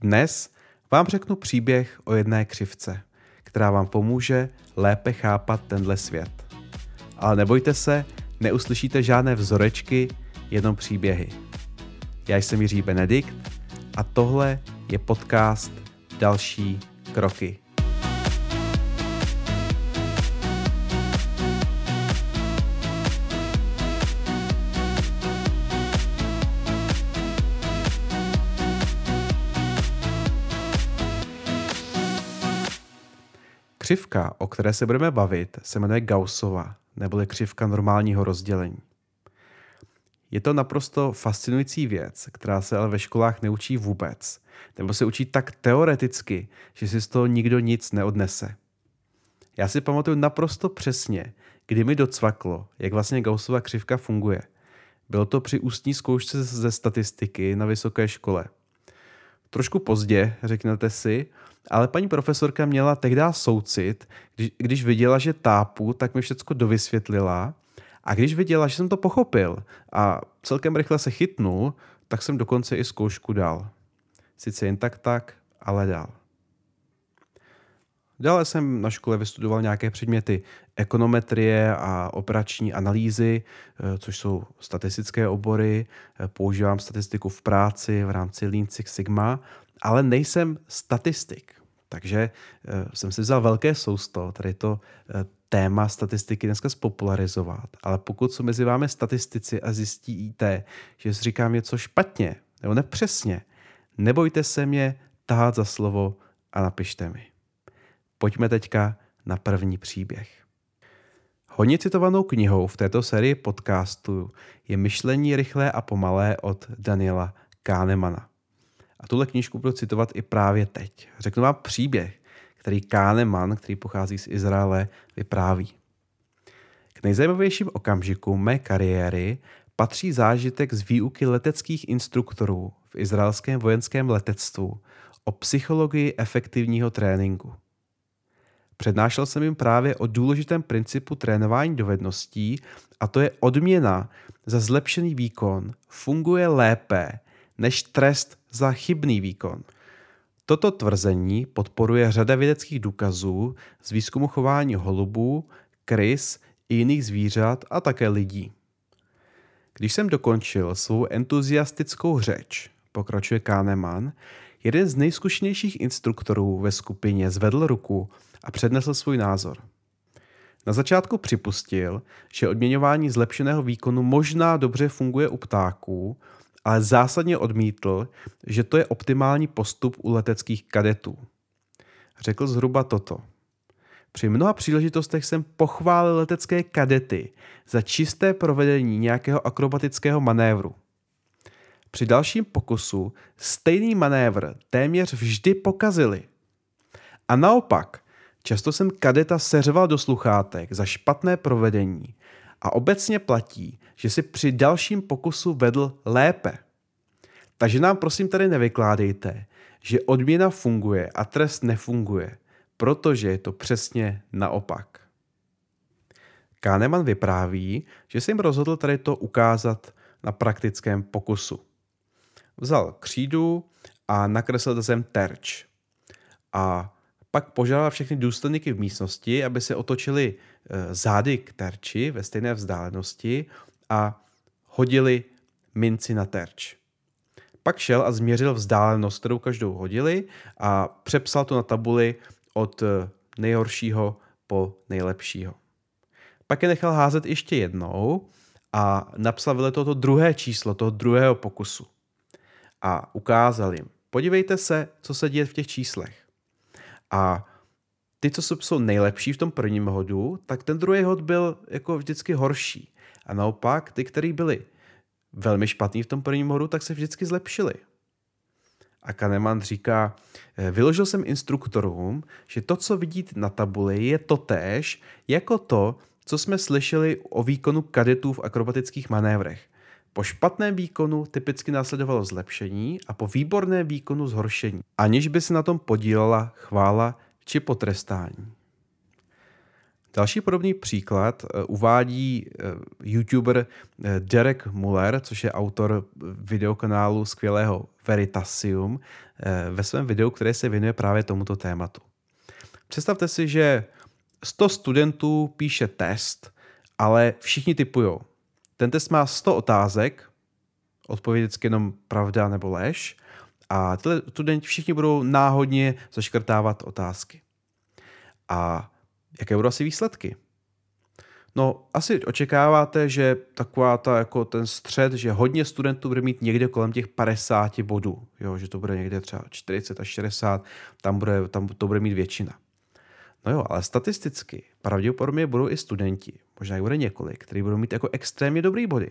Dnes vám řeknu příběh o jedné křivce, která vám pomůže lépe chápat tenhle svět. Ale nebojte se, neuslyšíte žádné vzorečky, jenom příběhy. Já jsem Jiří Benedikt a tohle je podcast Další kroky. Křivka, o které se budeme bavit, se jmenuje Gaussova, neboli křivka normálního rozdělení. Je to naprosto fascinující věc, která se ale ve školách neučí vůbec, nebo se učí tak teoreticky, že si z toho nikdo nic neodnese. Já si pamatuju naprosto přesně, kdy mi docvaklo, jak vlastně Gaussova křivka funguje. Bylo to při ústní zkoušce ze statistiky na vysoké škole. Trošku pozdě, řeknete si, ale paní profesorka měla tehdy soucit, když, když viděla, že tápu, tak mi všechno dovysvětlila a když viděla, že jsem to pochopil a celkem rychle se chytnul, tak jsem dokonce i zkoušku dal. Sice jen tak tak, ale dal. Dále jsem na škole vystudoval nějaké předměty ekonometrie a operační analýzy, eh, což jsou statistické obory. Eh, používám statistiku v práci v rámci Lean Six Sigma, ale nejsem statistik. Takže uh, jsem si vzal velké sousto, tady to téma statistiky dneska spopularizovat. Ale pokud jsou mezi vámi statistici a zjistíte, že si říkám něco špatně nebo nepřesně, nebojte se mě tahat za slovo a napište mi. Pojďme teďka na první příběh. Hodně citovanou knihou v této sérii podcastu je Myšlení rychlé a pomalé od Daniela Kahnemana. A tuhle knížku budu citovat i právě teď. Řeknu vám příběh, který Kahneman, který pochází z Izraele, vypráví. K nejzajímavějším okamžikům mé kariéry patří zážitek z výuky leteckých instruktorů v izraelském vojenském letectvu o psychologii efektivního tréninku. Přednášel jsem jim právě o důležitém principu trénování dovedností a to je odměna za zlepšený výkon funguje lépe než trest za chybný výkon. Toto tvrzení podporuje řada vědeckých důkazů z výzkumu chování holubů, krys i jiných zvířat a také lidí. Když jsem dokončil svou entuziastickou řeč, pokračuje Kahneman, jeden z nejzkušenějších instruktorů ve skupině zvedl ruku a přednesl svůj názor. Na začátku připustil, že odměňování zlepšeného výkonu možná dobře funguje u ptáků, ale zásadně odmítl, že to je optimální postup u leteckých kadetů. Řekl zhruba toto. Při mnoha příležitostech jsem pochválil letecké kadety za čisté provedení nějakého akrobatického manévru. Při dalším pokusu stejný manévr téměř vždy pokazili. A naopak, často jsem kadeta seřval do sluchátek za špatné provedení a obecně platí, že si při dalším pokusu vedl lépe. Takže nám prosím tady nevykládejte, že odměna funguje a trest nefunguje, protože je to přesně naopak. Kahneman vypráví, že se jim rozhodl tady to ukázat na praktickém pokusu. Vzal křídu a nakreslil zem terč. A pak požádal všechny důstojníky v místnosti, aby se otočili eh, zády k terči ve stejné vzdálenosti a hodili minci na terč. Pak šel a změřil vzdálenost, kterou každou hodili a přepsal to na tabuli od eh, nejhoršího po nejlepšího. Pak je nechal házet ještě jednou a napsal vedle toho druhé číslo, toho druhého pokusu. A ukázal jim, podívejte se, co se děje v těch číslech. A ty, co jsou nejlepší v tom prvním hodu, tak ten druhý hod byl jako vždycky horší. A naopak, ty, který byli velmi špatný v tom prvním hodu, tak se vždycky zlepšili. A Kahneman říká, eh, vyložil jsem instruktorům, že to, co vidíte na tabuli, je totéž jako to, co jsme slyšeli o výkonu kadetů v akrobatických manévrech. Po špatném výkonu typicky následovalo zlepšení a po výborném výkonu zhoršení, aniž by se na tom podílela chvála či potrestání. Další podobný příklad eh, uvádí eh, youtuber eh, Derek Muller, což je autor videokanálu skvělého Veritasium, ve svém videu, které se věnuje právě tomuto tématu. Představte si, že 100 studentů píše test, ale všichni typují. Ten test má 100 otázek, odpověď vždycky jenom pravda nebo lež, a tyhle studenti všichni budou náhodně zaškrtávat otázky. A jaké budou asi výsledky? No, asi očekáváte, že taková ta, jako ten střed, že hodně studentů bude mít někde kolem těch 50 bodů, jo, že to bude někde třeba 40 až 60, tam, bude, tam to bude mít většina. No jo, ale statisticky pravděpodobně budou i studenti, možná jich bude několik, kteří budou mít jako extrémně dobrý body.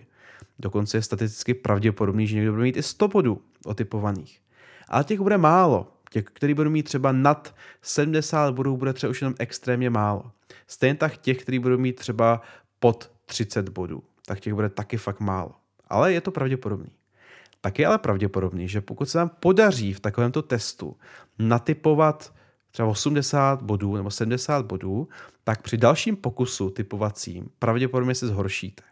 Dokonce je statisticky pravděpodobný, že někdo bude mít i 100 bodů otypovaných. Ale těch bude málo. Těch, který budou mít třeba nad 70 bodů, bude třeba už jenom extrémně málo. Stejně tak těch, kteří budou mít třeba pod 30 bodů, tak těch bude taky fakt málo. Ale je to pravděpodobný. Tak je ale pravděpodobný, že pokud se nám podaří v takovémto testu natypovat třeba 80 bodů nebo 70 bodů, tak při dalším pokusu typovacím pravděpodobně se zhoršíte.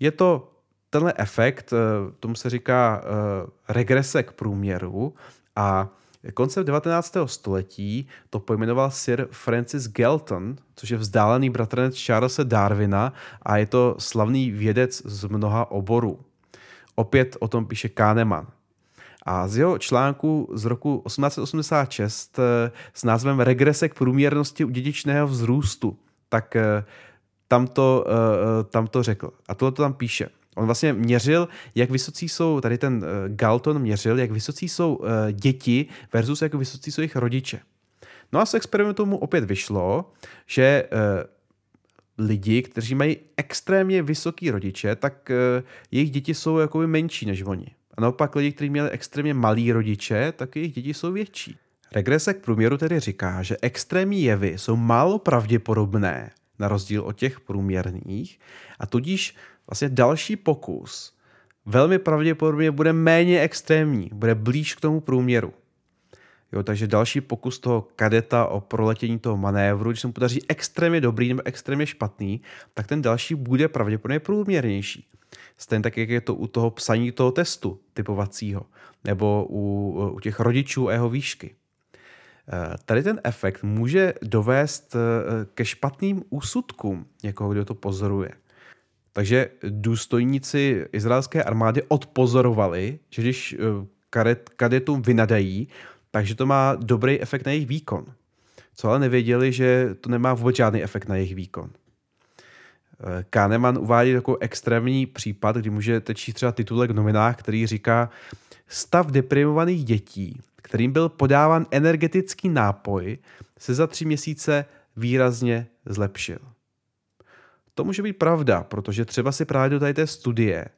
Je to tenhle efekt, eh, tomu se říká eh, regrese k průměru a Koncem 19. století to pojmenoval Sir Francis Galton, což je vzdálený bratranec Charlesa Darwina a je to slavný vědec z mnoha oborů. Opět o tom píše Kahneman. A z jeho článku z roku 1886 eh, s názvem Regrese k průměrnosti u dědičného vzrůstu, tak tam to, tam to řekl. A tohle to tam píše. On vlastně měřil, jak vysocí jsou, tady ten eh, Galton měřil, jak vysocí jsou eh, děti versus jak vysocí jsou jejich rodiče. No a z experimentu mu opět vyšlo, že eh, lidi, kteří mají extrémně vysoký rodiče, tak jejich děti jsou jakoby menší než oni. A naopak lidi, kteří měli extrémně malý rodiče, tak jejich děti jsou větší. Regrese k průměru tedy říká, že extrémní jevy jsou málo pravděpodobné, na rozdíl od těch průměrných, a tudíž vlastně další pokus velmi pravděpodobně bude méně extrémní, bude blíž k tomu průměru. Jo, takže další pokus toho kadeta o proletění toho manévru, když se mu podaří extrémně dobrý nebo extrémně špatný, tak ten další bude pravděpodobně průměrnější. Stejně tak, jak je to u toho psaní toho testu typovacího, nebo u, u těch rodičů a jeho výšky. Eh, tady ten efekt může dovést eh, ke špatným úsudkům někoho, kdo to pozoruje. Takže důstojníci izraelské armády odpozorovali, že když eh, kadet, kadetům vynadají, takže to má dobrý efekt na jejich výkon. Co ale nevěděli, že to nemá vůbec žádný efekt na jejich výkon. Eh, Kahneman uvádí takový extrémní případ, kdy může tečít třeba titulek v novinách, který říká stav deprimovaných dětí, kterým byl podáván energetický nápoj, se za tři měsíce výrazně zlepšil. To může být pravda, protože třeba si právě do tady té studie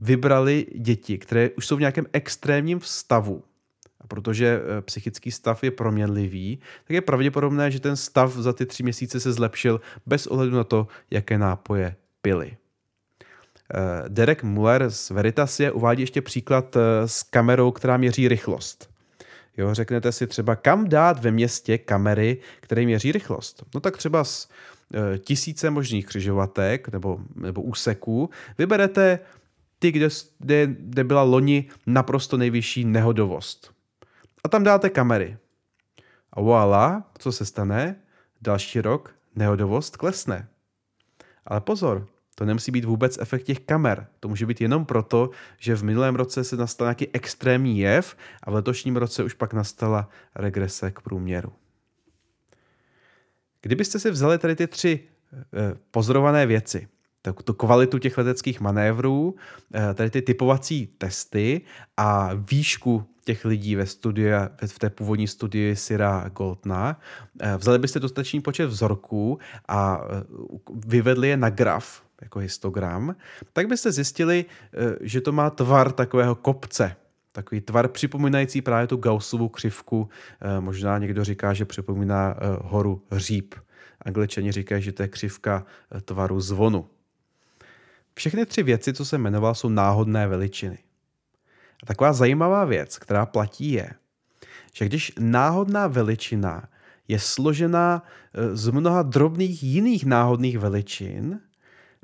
vybrali děti, které už jsou v nějakém extrémním stavu. A protože eh, psychický stav je proměnlivý, tak je pravděpodobné, že ten stav za ty tři měsíce se zlepšil bez ohledu na to, jaké nápoje pili. Eh, Derek Muller z Veritasie uvádí ještě příklad eh, s kamerou, která měří rychlost. Jo, řeknete si třeba, kam dát ve městě kamery, které měří rychlost. No tak třeba Eh, tisíce možných křižovatek nebo, nebo úseků, vyberete ty, kde, kde byla loni naprosto nejvyšší nehodovost. A tam dáte kamery. A voilà, co se stane? Další rok nehodovost klesne. Ale pozor, to nemusí být vůbec efekt těch kamer. To může být jenom proto, že v minulém roce se nastal nějaký extrémní jev a v letošním roce už pak nastala regrese k průměru. Kdybyste si vzali tady ty tři eh, pozorované věci, tak tu kvalitu těch leteckých manévrů, eh, tady ty typovací testy a výšku těch lidí ve studii, v té původní studii Sira Goldna, eh, vzali byste dostatečný počet vzorků a vyvedli je na graf, jako histogram, tak byste zjistili, že to má tvar takového kopce, Takový tvar připomínající právě tu Gaussovu křivku. Eh, možná někdo říká, že připomíná eh, horu Říp. Angličani říkají, že to je křivka eh, tvaru zvonu. Všechny tři věci, co jsem jmenoval, jsou náhodné veličiny. A taková zajímavá věc, která platí, je, že když náhodná veličina je složená eh, z mnoha drobných jiných náhodných veličin,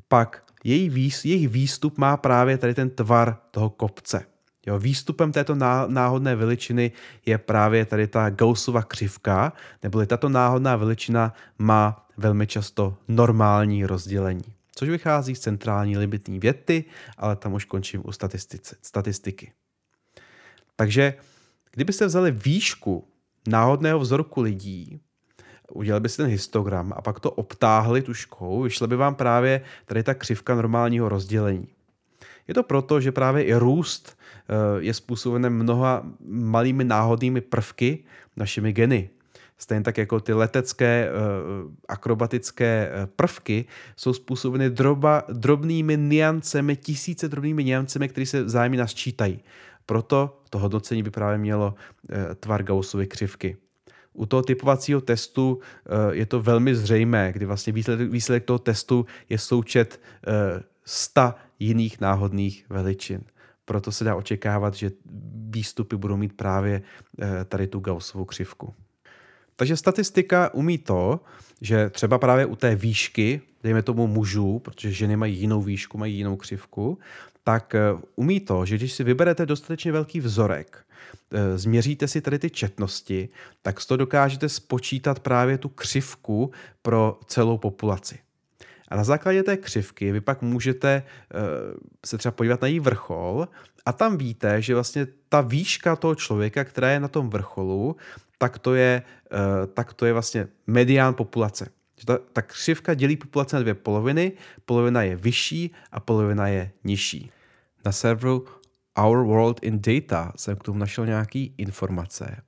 pak její jejich výstup má právě tady ten tvar toho kopce. Jo, výstupem této náhodné veličiny je právě tady ta Gaussova křivka, neboli tato náhodná veličina má velmi často normální rozdělení, což vychází z centrální limitní věty, ale tam už končím u statistiky. Takže kdybyste vzali výšku náhodného vzorku lidí, udělali byste ten histogram a pak to obtáhli tuškou, vyšla by vám právě tady ta křivka normálního rozdělení. Je to proto, že právě i růst eh, je způsoben mnoha malými náhodnými prvky našimi geny. Stejně tak jako ty letecké uh, akrobatické uh, prvky jsou způsobeny droba, drobnými niancemi, tisíce drobnými niancemi, které se vzájemně nasčítají. Proto to hodnocení by právě mělo uh, tvar Gaussovy křivky. U toho typovacího testu je to velmi zřejmé, kdy vlastně výsledek, výsledek toho testu je součet uh, 100 jiných náhodných veličin. Proto se dá očekávat, že výstupy budou mít právě tady tu Gaussovou křivku. Takže statistika umí to, že třeba právě u té výšky, dejme tomu mužů, protože ženy mají jinou výšku, mají jinou křivku, tak eh, umí to, že když si vyberete dostatečně velký vzorek, eh, změříte si tady ty četnosti, tak toho dokážete spočítat právě tu křivku pro celou populaci. A na základě té křivky vy pak můžete eh, se třeba podívat na její vrchol a tam víte, že vlastně ta výška toho člověka, která je na tom vrcholu, tak to je, uh, tak to je vlastně medián populace. Ta, ta křivka dělí populace na dvě poloviny, polovina je vyšší a polovina je nižší. Na serveru Our World in Data jsem k tomu našel nějaké informace.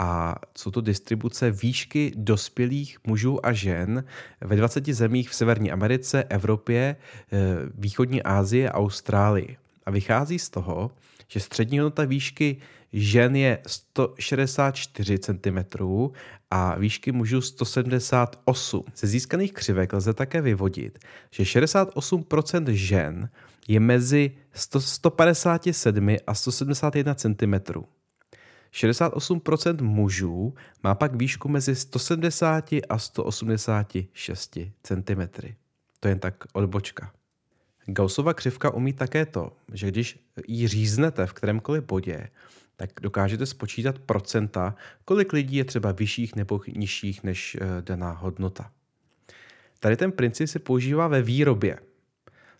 A jsou to distribuce výšky dospělých mužů a žen ve 20 zemích v Severní Americe, Evropě, eh, východní Asii a Austrálii. A vychází z toho, že střední hodnota výšky žen je 164 cm a výšky mužů 178. Ze získaných křivek lze také vyvodit, že 68% žen je mezi 157 a 171 cm. 68% mužů má pak výšku mezi 170 a 186 cm. To je jen tak odbočka. Gaussova křivka umí také to, že když ji říznete v kterémkoliv bodě, tak dokážete spočítat procenta, kolik lidí je třeba vyšších nebo nižších než eh, daná hodnota. Tady ten princip se používá ve výrobě.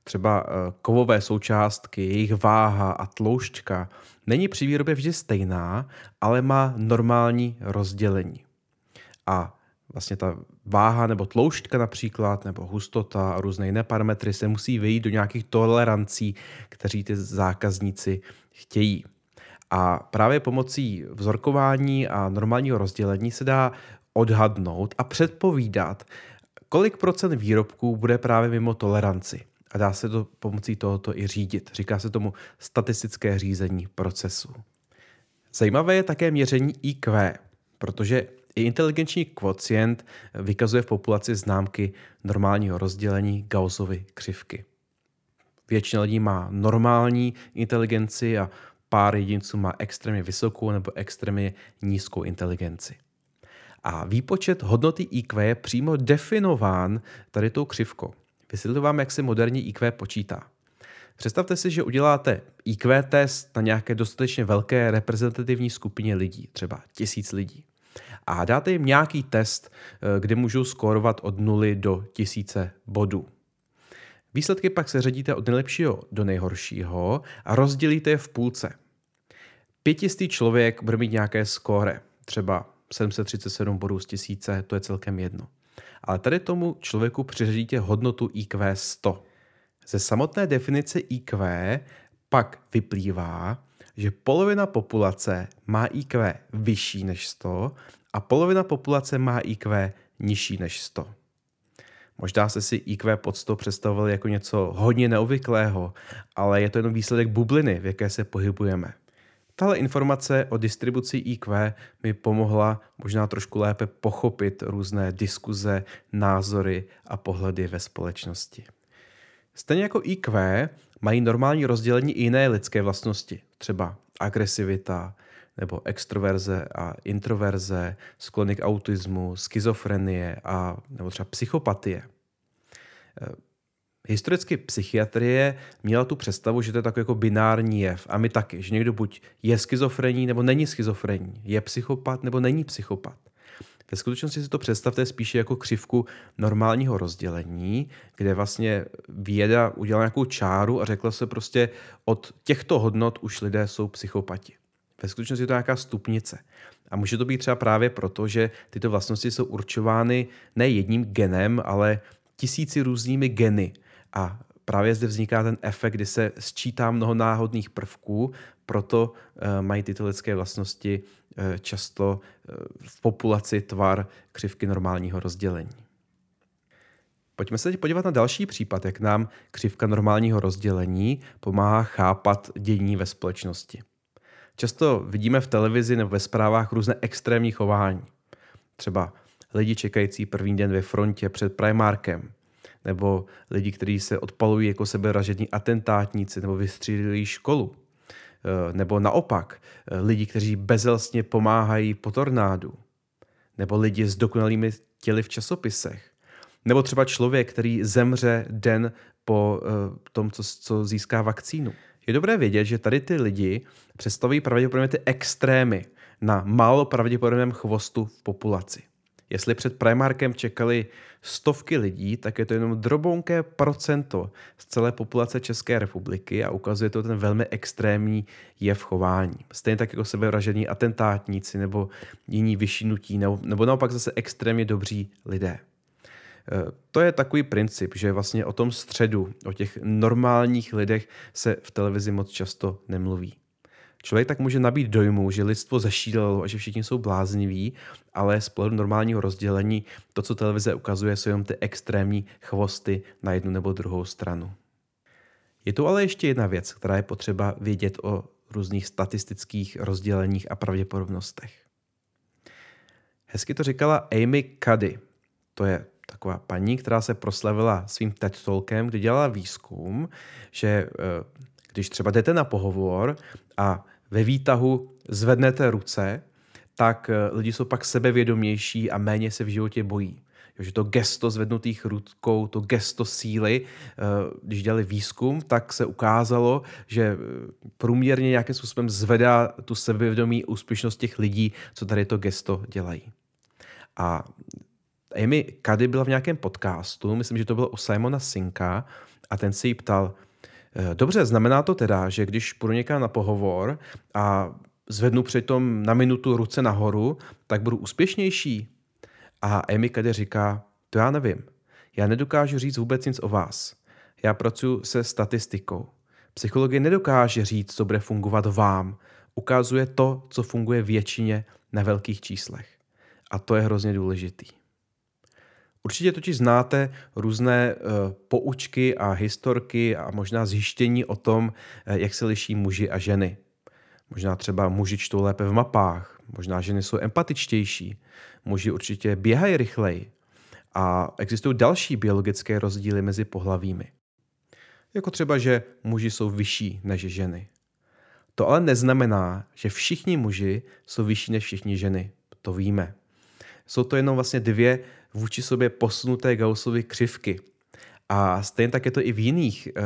Třeba eh, kovové součástky, jejich váha a tloušťka není při výrobě vždy stejná, ale má normální rozdělení. A vlastně ta váha nebo tloušťka například, nebo hustota a různé jiné parametry se musí vejít do nějakých tolerancí, kteří ty zákazníci chtějí. A právě pomocí vzorkování a normálního rozdělení se dá odhadnout a předpovídat, kolik procent výrobků bude právě mimo toleranci. A dá se to pomocí tohoto i řídit. Říká se tomu statistické řízení procesu. Zajímavé je také měření IQ, protože i inteligenční kvocient vykazuje v populaci známky normálního rozdělení Gaussovy křivky. Většina lidí má normální inteligenci a pár jedinců má extrémně vysokou nebo extrémně nízkou inteligenci. A výpočet hodnoty IQ je přímo definován tady tou křivkou. Vysvětlu vám, jak se moderní IQ počítá. Představte si, že uděláte IQ test na nějaké dostatečně velké reprezentativní skupině lidí, třeba tisíc lidí. A dáte jim nějaký test, eh, kde můžou skórovat od 0 do tisíce bodů. Výsledky pak se řadíte od nejlepšího do nejhoršího a rozdělíte je v půlce. Pětistý člověk bude mít nějaké skóre, třeba 737 bodů z tisíce, to je celkem jedno. Ale tady tomu člověku přiřadíte hodnotu IQ 100. Ze samotné definice IQ pak vyplývá, že polovina populace má IQ vyšší než 100 a polovina populace má IQ nižší než 100. Možná jste si IQ pod 100 představovali jako něco hodně neobvyklého, ale je to jenom výsledek bubliny, v jaké se pohybujeme. Tahle informace o distribuci IQ mi pomohla možná trošku lépe pochopit různé diskuze, názory a pohledy ve společnosti. Stejně jako IQ mají normální rozdělení i jiné lidské vlastnosti, třeba agresivita nebo extroverze a introverze, sklony k autismu, schizofrenie a nebo třeba psychopatie. Eh, historicky psychiatrie měla tu představu, že to je takový jako binární jev. A my taky, že někdo buď je schizofrení nebo není schizofrení, je psychopat nebo není psychopat. Ve skutečnosti si to představte spíše jako křivku normálního rozdělení, kde vlastně věda udělala nějakou čáru a řekla se prostě od těchto hodnot už lidé jsou psychopati. Ve skutečnosti je to nějaká stupnice. A může to být třeba právě proto, že tyto vlastnosti jsou určovány ne jedním genem, ale tisíci různými geny. A právě zde vzniká ten efekt, kdy se sčítá mnoho náhodných prvků, proto eh, mají tyto lidské vlastnosti eh, často eh, v populaci tvar křivky normálního rozdělení. Pojďme se teď podívat na další případ, jak nám křivka normálního rozdělení pomáhá chápat dění ve společnosti. Často vidíme v televizi nebo ve zprávách různé extrémní chování. Třeba lidi čekající první den ve frontě před Primarkem, nebo lidi, kteří se odpalují jako seberažední atentátníci nebo vystřílili školu. Eh, nebo naopak eh, lidi, kteří bezelstně pomáhají po tornádu. Nebo lidi s dokonalými těly v časopisech. Nebo třeba člověk, který zemře den po eh, tom, co, co získá vakcínu. Je dobré vědět, že tady ty lidi představují pravděpodobně ty extrémy na málo pravděpodobném chvostu v populaci. Jestli před Primarkem čekali stovky lidí, tak je to jenom drobonké procento z celé populace České republiky a ukazuje to ten velmi extrémní jev chování. Stejně tak jako sebevražení atentátníci nebo jiní vyšinutí, nebo, nebo naopak zase extrémně dobří lidé. Eh, to je takový princip, že vlastně o tom středu, o těch normálních lidech se v televizi moc často nemluví. Člověk tak může nabít dojmu, že lidstvo zešílelo a že všichni jsou blázniví, ale z pohledu normálního rozdělení to, co televize ukazuje, jsou jenom ty extrémní chvosty na jednu nebo druhou stranu. Je tu ale ještě jedna věc, která je potřeba vědět o různých statistických rozděleních a pravděpodobnostech. Hezky to říkala Amy Cuddy. To je taková paní, která se proslavila svým TED Talkem, kde dělala výzkum, že eh, když třeba jdete na pohovor a ve výtahu zvednete ruce, tak eh, lidi jsou pak sebevědomější a méně se v životě bojí. Že to gesto zvednutých rukou, to gesto síly, eh, když dělali výzkum, tak se ukázalo, že průměrně nějakým způsobem zvedá tu sebevědomí úspěšnost těch lidí, co tady to gesto dělají. A Amy Cuddy byla v nějakém podcastu, myslím, že to bylo u Simona Sinka, a ten se jí ptal, eh, dobře, znamená to teda, že když půjdu někam na pohovor a zvednu přitom na minutu ruce nahoru, tak budu úspěšnější? A Amy Cuddy říká, to já nevím. Já nedokážu říct vůbec nic o vás. Já pracuji se statistikou. Psychologie nedokáže říct, co bude fungovat vám. Ukazuje to, co funguje většině na velkých číslech. A to je hrozně důležitý. Určitě totiž znáte různé uh, poučky a historky a možná zjištění o tom, uh, jak se liší muži a ženy. Možná třeba muži čtou lépe v mapách, možná ženy jsou empatičtější, muži určitě běhají rychleji a existují další biologické rozdíly mezi pohlavími. Jako třeba, že muži jsou vyšší než ženy. To ale neznamená, že všichni muži jsou vyšší než všichni ženy. To víme. Jsou to jenom vlastně dvě vůči sobě posunuté Gaussovy křivky. A stejně tak je to i v jiných uh,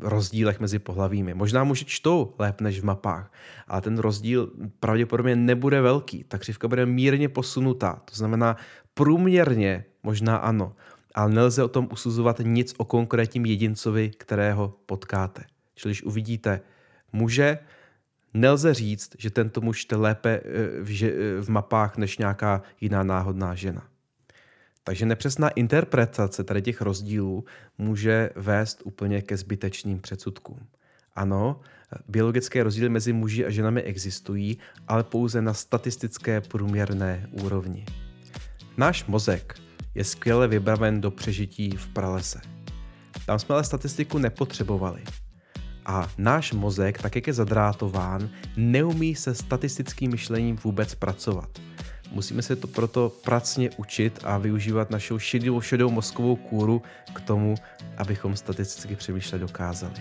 rozdílech mezi pohlavími. Možná muži čtou lépe než v mapách, ale ten rozdíl pravděpodobně nebude velký. Ta křivka bude mírně posunutá, to znamená průměrně možná ano, ale nelze o tom usuzovat nic o konkrétním jedincovi, kterého potkáte. Čili když uvidíte muže, nelze říct, že tento muž čte lépe eh, v, eh, v mapách než nějaká jiná náhodná žena. Takže nepřesná interpretace tady těch rozdílů může vést úplně ke zbytečným předsudkům. Ano, biologické rozdíly mezi muži a ženami existují, ale pouze na statistické průměrné úrovni. Náš mozek je skvěle vybaven do přežití v pralese. Tam jsme ale statistiku nepotřebovali. A náš mozek, tak jak je zadrátován, neumí se statistickým myšlením vůbec pracovat. Musíme se to proto pracně učit a využívat našou šedou, šedou mozkovou kůru k tomu, abychom statisticky přemýšlet dokázali.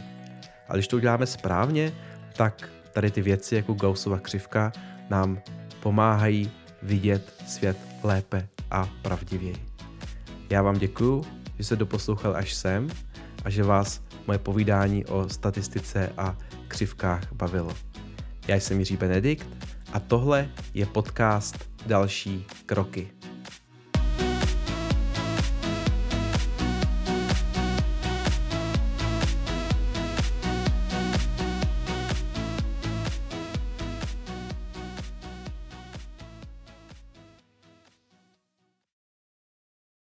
A když to uděláme správně, tak tady ty věci jako Gaussova křivka nám pomáhají vidět svět lépe a pravdivěji. Já vám děkuju, že jste doposlouchal až sem a že vás moje povídání o statistice a křivkách bavilo. Já jsem Jiří Benedikt a tohle je podcast Další kroky.